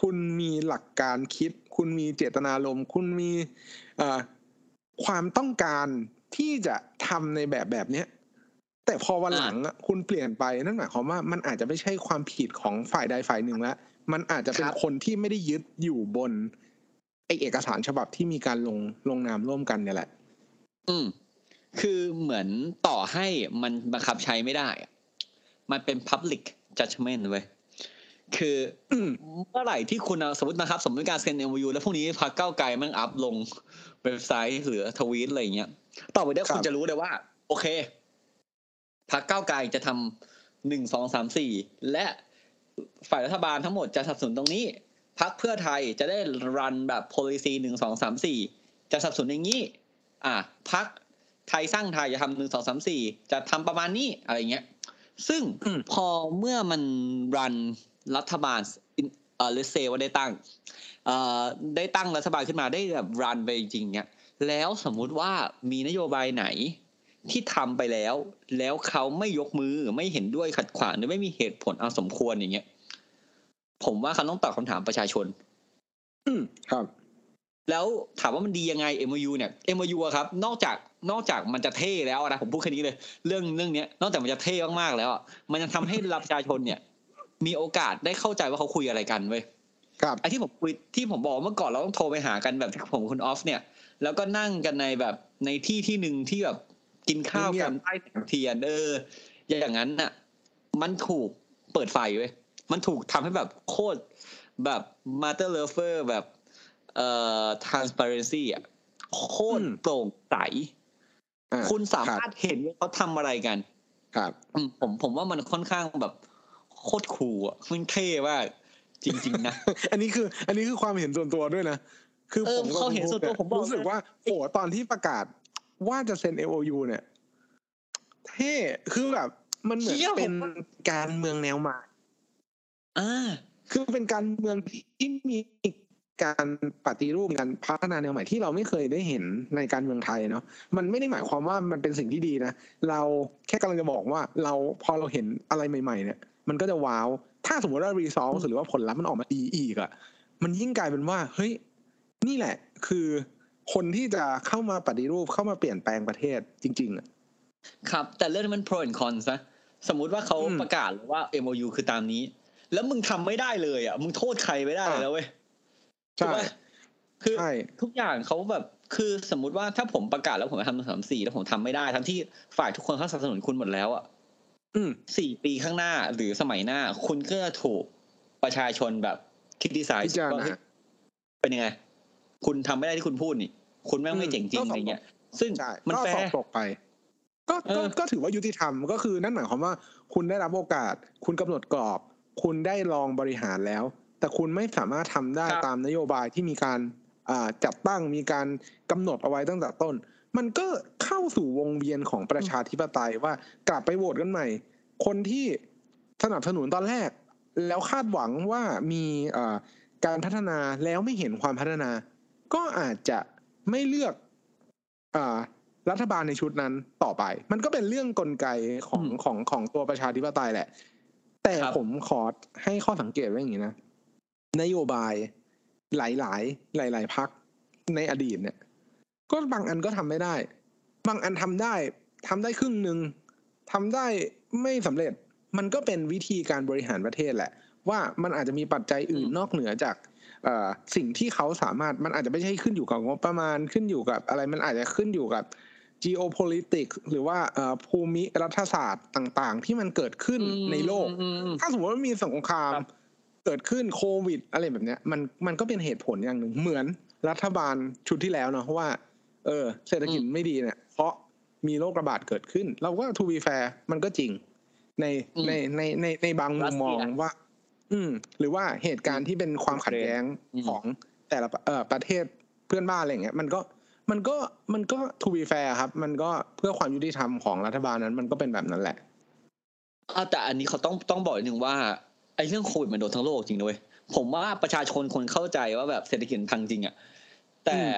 [SPEAKER 2] คุณมีหลักการคิด คุณมีเจตนารมณ์ คุณมีเอ่อความต้องการที่จะทำในแบบแบบเนี้ยแต่พอวันหลังอะคุณเปลี่ยนไปนั่นหมายความว่ามันอาจจะไม่ใช่ความผิดของฝ่ายใดฝ่ายหนึ่งแล้วมันอาจจะเป็นคนที่ไม่ได้ยึดอยู่บนไอเอกสารฉบับที่มีการลงลงนามร่วมกันเนี่ยแหละ
[SPEAKER 3] อืม คือเหมือนต่อให้มันบังคับใช้ไม่ได้อะมันเป็น public judgment เว้ย คือ
[SPEAKER 2] อืม
[SPEAKER 3] เมื่อไหร่ที่คุณเอาสมมตินะครับ สมมติการเซ็น MOU แล้วพรุ่งนี้พักเก้าวไกลแมันอัพลงเว็บไซต์หรือทวีตอะไรอย่างเงี้ยต่อไปเนี้ย
[SPEAKER 2] ครับ
[SPEAKER 3] คุณจะรู้เลยว่า โอเค พักเก้าวไกลจะทำหนึ่งสองสามสี่และฝ่ายรัฐบาลทั้งหมดจะสนับสนุนตรงนี้พักเพื่อไทยจะได้รันแบบ policy หนึ่งสองสามสี่จะสนับสนุนอย่างนี้ อะพักไทยสร้างไทยจะทำหนึ่งสองสามสี่จะทำประมาณนี้อะไรเงี้ย ซึ่ง
[SPEAKER 2] อืม
[SPEAKER 3] พอเมื่อมันรัน รัฐบาลอเลเซว่าได้ตั้งเอ่อได้ตั้งรัฐบาลขึ้นมาได้แบบรันไปจริงๆเนี่ยแล้วสมมุติว่ามีนโยบายไหนที่ทำไปแล้ว แล้วเขาไม่ยกมือไม่เห็นด้วยขัดขวางหรือไม่มีเหตุผลเอาสมควรอย่างเงี้ยผมว่าเขาต้องตอบคำถามประชาชน
[SPEAKER 2] อืมครับ
[SPEAKER 3] แล้วถามว่ามันดียังไง MOU เนี่ย MOU อะครับ นอกจากนอกจากมันจะเท่แล้วนะผมพูดแค่นี้เลย เรื่องเรื่องเนี้ยนอกจากมันจะเท่มากๆแล้วอะมันยังทำให้ประชาชนเนี่ย มีโอกาสได้เข้าใจว่าเขาคุยอะไรกันเว้ย
[SPEAKER 2] ครับ
[SPEAKER 3] ไอ้ที่ผมคุยที่ผมบอกเมื่อก่อนเราต้องโทรไปหากันแบบที่ผมกับคุณออฟเนี่ย แล้วก็นั่งกันในแบบในที่ที่หนึ่งที่แบบกินข้าวกันใต้แสงเทียนเอออย่างนั้นน่ะ มันถูกเปิดไฟเว้ยมันถูกทำให้แบบโคตรแบบมาเตอร์เลเฟอร์แบบเอ่อ transparency อะโคตรโปร่งใส
[SPEAKER 2] อ่า
[SPEAKER 3] คุณสามารถ
[SPEAKER 2] บ
[SPEAKER 3] เห็นว่าเขาทำอะไรกัน
[SPEAKER 2] ครับ
[SPEAKER 3] อืมผมผมว่ามันค่อนข้างแบบ โคตรคูลอะมันเท่มากจริง ๆ นะ
[SPEAKER 2] อันนี้คือ อันนี้คือความเห็นส่วนตัวด้วยนะ คือ
[SPEAKER 3] เออ
[SPEAKER 2] ผมกับ
[SPEAKER 3] เขาเห็น
[SPEAKER 2] คุณ
[SPEAKER 3] ส่วนตัว
[SPEAKER 2] ย
[SPEAKER 3] ผมบอก
[SPEAKER 2] รู้สึกว่าโอ้ตอนที่ประกาศว่าจะเซ็น MOU เนี่ย เท่คือแบบ มันเหมือน
[SPEAKER 3] เชี่ย
[SPEAKER 2] เป็น
[SPEAKER 3] ผมว่า
[SPEAKER 2] การเมืองแนวใหม่
[SPEAKER 3] อ่า
[SPEAKER 2] คือเป็นการเมืองที่มีการปฏิรูปการพัฒนาแนวใหม่ที่เราไม่เคยได้เห็นในการเมืองไทยเนาะมันไม่ได้หมายความว่ามันเป็นสิ่งที่ดีนะ เราแค่กำลังจะบอกว่าเราพอเราเห็นอะไรใหม่ ๆ เนี่ย มันก็จะว้าว ถ้าสมมติว่ารีซอลหรือว่าผลลัพธ์มันออกมาดีอีกอะมันยิ่งกลายเป็นว่า เฮ้ย นี่แหละ คือคนที่จะเข้ามาปฏิรูปเข้ามาเปลี่ยนแปลงประเทศจริง ๆอะ
[SPEAKER 3] ครับ แต่เรื่องนี้มัน pro and cons นะสมมุติว่าเขา
[SPEAKER 2] อืม
[SPEAKER 3] ประกาศว่า MOU คือตามนี้ แล้วมึงทำไม่ได้เลยอะมึงโทษใครไม่ได้เลยแล้วเว้ยถูก
[SPEAKER 2] ใช่
[SPEAKER 3] ปะคือ
[SPEAKER 2] ใช่
[SPEAKER 3] ทุกอย่างเขาแบบคือสมมุติว่าถ้าผมประกาศแล้วผมจะทำสามสี่แล้วผมทำไม่ได้ ทั้งที่ฝ่ายทุกคนเขาสนับสนุนคุณหมดแล้วอะ
[SPEAKER 2] อืม
[SPEAKER 3] สี่ปีข้างหน้าหรือสมัยหน้า คุณก็จะถูกประชาชนแบบคิดดีไซน์
[SPEAKER 2] พิจารณา
[SPEAKER 3] เป็นยังไง คุณทำไม่ได้ที่คุณพูดนี่ คุณแม่งไม่
[SPEAKER 2] อืม
[SPEAKER 3] เจ๋งจริง
[SPEAKER 2] ก็ส
[SPEAKER 3] อะ
[SPEAKER 2] อบ
[SPEAKER 3] ไรเงี้ย ซึ่ง
[SPEAKER 2] ใช่
[SPEAKER 3] มัน
[SPEAKER 2] ก็
[SPEAKER 3] แฟ
[SPEAKER 2] สอบ
[SPEAKER 3] ร์
[SPEAKER 2] ตกไป ก็
[SPEAKER 3] เอ
[SPEAKER 2] ก็
[SPEAKER 3] อ
[SPEAKER 2] ก็ถือว่ายุติธรรมก็คือนั่นหมายความว่า คุณได้รับโอกาส คุณกำหนดกรอบ คุณได้ลองบริหารแล้ว แต่คุณไม่สามารถทำได้
[SPEAKER 3] ครับ
[SPEAKER 2] ตามนโยบายที่มีการอ่าจัดตั้งมีการกำหนดเอาไว้ตั้งแต่ต้น มันก็เข้าสู่วงเวียนของประชาธิปไตยว่ากลับไปโหวตกันใหม่ คนที่สนับสนุนตอนแรก แล้วคาดหวังว่ามีอ่าการพัฒนาแล้วไม่เห็นความพัฒนา ก็อาจจะไม่เลือกอ่ารัฐบาลในชุดนั้นต่อไป มันก็เป็นเรื่องกลไกของ
[SPEAKER 3] อืม
[SPEAKER 2] ของของตัวประชาธิปไตยแหละ แต่
[SPEAKER 3] ครับ
[SPEAKER 2] ผมขอให้ข้อสังเกตไว้อย่างนี้นะ นโยบายหลายหลายหลายหลาย ๆ พักในอดีตเนี่ย ก็บางอันก็ทำไม่ได้ บางอันทำได้ทำได้ครึ่งหนึ่งทำได้ไม่สำเร็จ มันก็เป็นวิธีการบริหารประเทศแหละ ว่ามันอาจจะมีปัจจัยอื่น
[SPEAKER 3] อืม
[SPEAKER 2] นอกเหนือจากเอ่อสิ่งที่เขาสามารถมันอาจจะไม่ใช่ขึ้นอยู่กับงบประมาณขึ้นอยู่กับอะไรมันอาจจะขึ้นอยู่กับ geopolitics หรือว่าเอ่อภูมิรัฐศาสตร์ต่างๆ ที่มันเกิดขึ้นในโลก
[SPEAKER 3] อืมอืม
[SPEAKER 2] ถ้าสมมติว่ามีสงคราม
[SPEAKER 3] ครับ
[SPEAKER 2] เกิดขึ้นโควิด อะไรแบบเนี้ยมันมันก็เป็นเหตุผลอย่างหนึ่งเหมือนรัฐบาลชุดที่แล้วเนาะว่า เออเศรษฐกิจ
[SPEAKER 3] อืม
[SPEAKER 2] ไม่ดีเนี่ย เพราะมีโรคระบาดเกิดขึ้น เราก็ to be fair มันก็จริง ใน
[SPEAKER 3] อืม
[SPEAKER 2] ในในในในบางมุมมอง
[SPEAKER 3] รัสเซีย
[SPEAKER 2] ว่า อืม หรือว่าเหตุการณ์ที่เป็นความขัดแย้ง
[SPEAKER 3] อืม
[SPEAKER 2] ของแต่ละเอ่อประเทศเพื่อนบ้านอะไรอย่างเงี้ยมันก็มันก็มันก็ to be fair ครับ มันก็เพื่อความยุติธรรมของรัฐบาลนั้น มันก็เป็นแบบนั้นแหละ
[SPEAKER 3] อะแต่อันนี้เขาต้องต้องบอกนิดนึงว่าไอ้เรื่องโควิดมันโดนทั้งโลกจริงด้วยผมว่าประชาชนคนเข้าใจว่าแบบเศรษฐกิจพังจริงอะแต่
[SPEAKER 2] อืม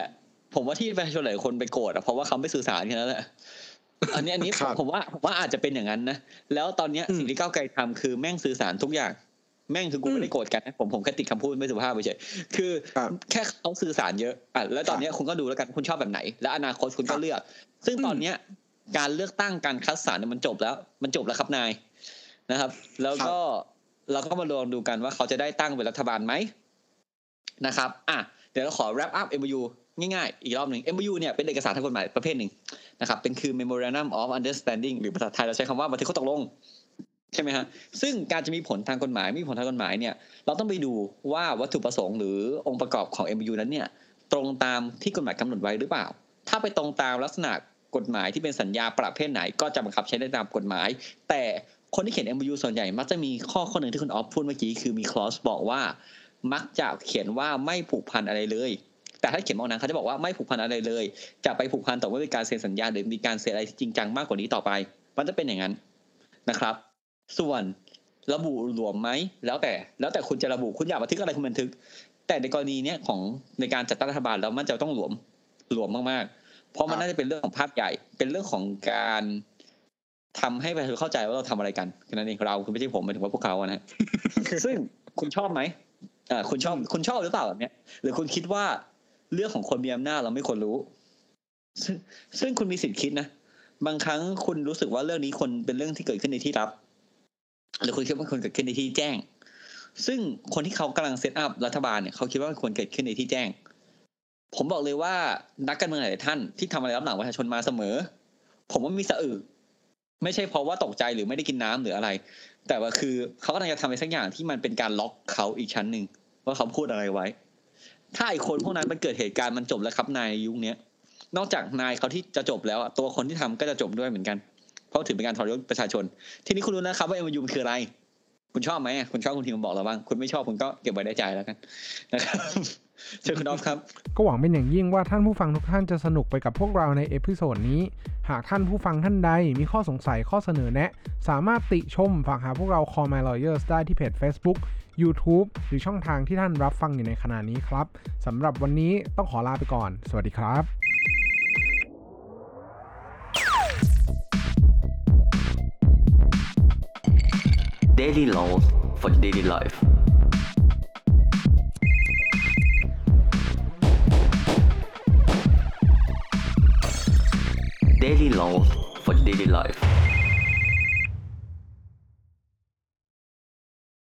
[SPEAKER 3] ผมว่าที่ประชาชนหลายคนไปโกรธอะเพราะว่าเขาไม่สื่อสารแค่นั้นแหละอันนี้อันนี้
[SPEAKER 2] ครับ
[SPEAKER 3] ผมว่าผมว่าอาจจะเป็นอย่างนั้นนะแล้วตอนเนี้ย
[SPEAKER 2] อืม
[SPEAKER 3] สิ่งที่ก้าวไกลทำคือแม่งสื่อสารทุกอย่าง แม่งคือกู
[SPEAKER 2] อืม
[SPEAKER 3] ไม่ได้โกรธกันนะผมผมแค่ติดคำพูดไม่สุภาพไปเฉยคือ
[SPEAKER 2] ครับ
[SPEAKER 3] แค่เขาสื่อสารเยอะอะแล้วตอนเนี้ยคุณก็ดูแล้วกันคุณชอบแบบไหน แล้วอนาคตคุณ
[SPEAKER 2] ครั
[SPEAKER 3] ก็
[SPEAKER 2] บ
[SPEAKER 3] เลือก ซึ่ง
[SPEAKER 2] อืม
[SPEAKER 3] ตอนเนี้ยการเลือกตั้งการคัดสรรเนี่ยมันจบแล้ว มันจบแล้วครับนายนะครับ แล้วก็เราก็มาลองดูกันว่าเขาจะได้ตั้งเป็นรัฐบาลไหมนะครับ อะเดี๋ยวเราขอ wrap up MOU ง่ายๆ อีกรอบหนึ่ง MOU เนี่ยเป็นเอกสารทางกฎหมายประเภทหนึ่งนะครับ เป็นคือ Memorandum of Understanding หรือภาษาไทยเราใช้คำว่าบันทึกข้อตกลงใช่ไหมฮะ ซึ่งการจะมีผลทางกฎหมายไม่มีผลทางกฎหมายเนี่ย เราต้องไปดูว่าวัตถุประสงค์หรือองค์ประกอบของ MOU นั้นเนี่ยตรงตามที่กฎหมายกำหนดไว้หรือเปล่า ถ้าไปตรงตามลักษณะกฎหมายที่เป็นสัญญาประเภทไหนก็จะบังคับใช้ได้ตามกฎหมาย แต่คนที่เขียน MOU ส่วนใหญ่มักจะมีข้อข้อหนึ่งที่คุณออฟพูดเมื่อกี้คือมี clause บอกว่า มักจะเขียนว่าไม่ผูกพันอะไรเลย แต่ถ้าเขียนมองนั้นเขาจะบอกว่าไม่ผูกพันอะไรเลย จะไปผูกพันต่อเมื่อมีการเซ็นสัญญาหรือมีการเซ็นอะไรที่จริงจังมากกว่านี้ต่อไป มันจะเป็นอย่างนั้นนะครับ ส่วนระบุหลวมไหมแล้วแต่แล้วแต่คุณจะระบุคุณอยากบันทึกอะไรคุณบันทึก แต่ในกรณีเนี้ยของในการจัดตั้งรัฐบาลแล้วมันจะต้องหลวมหลวมมากๆ เพราะมันน่าจะเป็นเรื่องของภาพใหญ่ เป็นเรื่องของการทำให้ประชาชนเข้าใจว่าเราทำอะไรกันแค่นั้นเองเราคือไม่ใช่ผมหมายถึงว่าพวกเขาอะนะซึ่งคุณชอบไหมอ่าคุณชอบคุณชอบหรือเปล่าแบบเนี้ยหรือคุณคิดว่า เรื่องของคนมีอำนาจเราไม่ควรรู้ ซึ่งซึ่งคุณมีสิทธิ์คิดนะบางครั้งคุณรู้สึกว่าเรื่องนี้คนเป็นเรื่องที่เกิดขึ้นในที่ลับ หรือคุณคิดว่าคนเกิดขึ้นในที่แจ้ง ซึ่งคนที่เขากำลังเซตอัพรัฐบาลเนี่ยเขาคิดว่าควรเกิดขึ้นในที่แจ้ง ผมบอกเลยว่านักการเมืองหลายท่านที่ทำอะไรรับหลังประชาชนมาเสมอ ผมว่ามีสะอึกไม่ใช่เพราะว่าตกใจหรือไม่ได้กินน้ำหรืออะไร แต่ว่าคือเขากำลังจะทำอะไรสักอย่างที่มันเป็นการล็อกเขาอีกชั้นหนึ่งว่าเขาพูดอะไรไว้ ถ้าไอคนพวกนั้นมันเกิดเหตุการณ์มันจบแล้วครับนายยุคเนี้ยนอกจากนายเขาที่จะจบแล้วตัวคนที่ทำก็จะจบด้วยเหมือนกัน เพราะถือเป็นการทรยศประชาชน ทีนี้คุณรู้นะครับว่า MOU มันคืออะไร คุณชอบไหมคุณชอบคุณทีมบอกเราบ้าง คุณไม่ชอบคุณก็เก็บไว้ในใจแล้วกันนะครับเชิญคุณออฟครับ
[SPEAKER 2] ก็หวังเป็นอย่างยิ่งว่าท่านผู้ฟังทุกท่านจะสนุกไปกับพวกเราใน episode นี้ หากท่านผู้ฟังท่านใดมีข้อสงสัยข้อเสนอแนะ สามารถติชมฝากหาพวกเรา Call My Lawyers ได้ที่เพจ Facebook YouTube หรือช่องทางที่ท่านรับฟังอยู่ในขณะนี้ครับสำหรับวันนี้ต้องขอลาไปก่อน สวัสดีครับ
[SPEAKER 1] Daily laws for daily life. Daily laws for daily life.